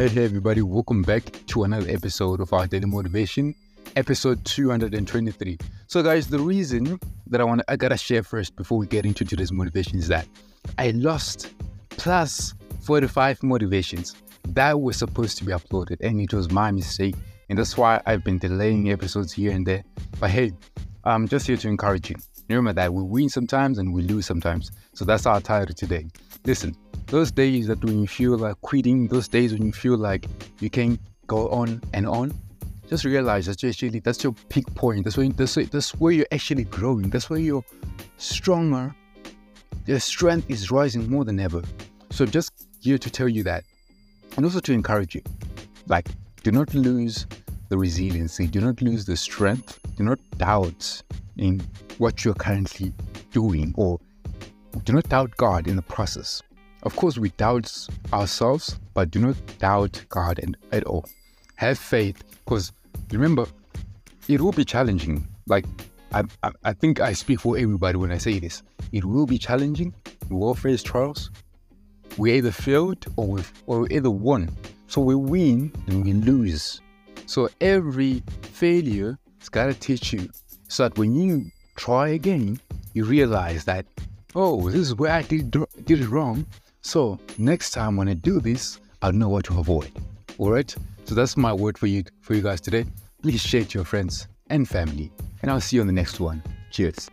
Hey, hey, everybody, welcome back to another episode of our Daily Motivation, episode 223. So, guys, the reason that I want to, I gotta share first before we get into today's motivation is that I lost plus 45 motivations that were supposed to be uploaded, and it was my mistake, and that's why I've been delaying episodes here and there. But hey, I'm just here to encourage you. Remember that we win sometimes and we lose sometimes. So that's our title today. Listen, those days that when you feel like quitting, those days when you feel like you can't go on and on, just realize that actually that's your peak point. That's where that's, that's where you're actually growing. That's where you're stronger. Your strength is rising more than ever. So just here to tell you that, and also to encourage you, like do not lose the resiliency. Do not lose the strength. Do not doubt in what you're currently doing, or do not doubt God in the process. Of course, we doubt ourselves, but do not doubt God at all. Have faith, because remember, it will be challenging. Like, I, I, I, think I speak for everybody when I say this. It will be challenging. We will face trials. We either failed or we or we either won. So we win and we lose. So every failure has got to teach you so that when you try again, you realize that, oh, this is where I did, did it wrong. So next time when I do this, I'll know what to avoid. All right. So that's my word for you for you guys today. Please share to your friends and family, and I'll see you on the next one. Cheers.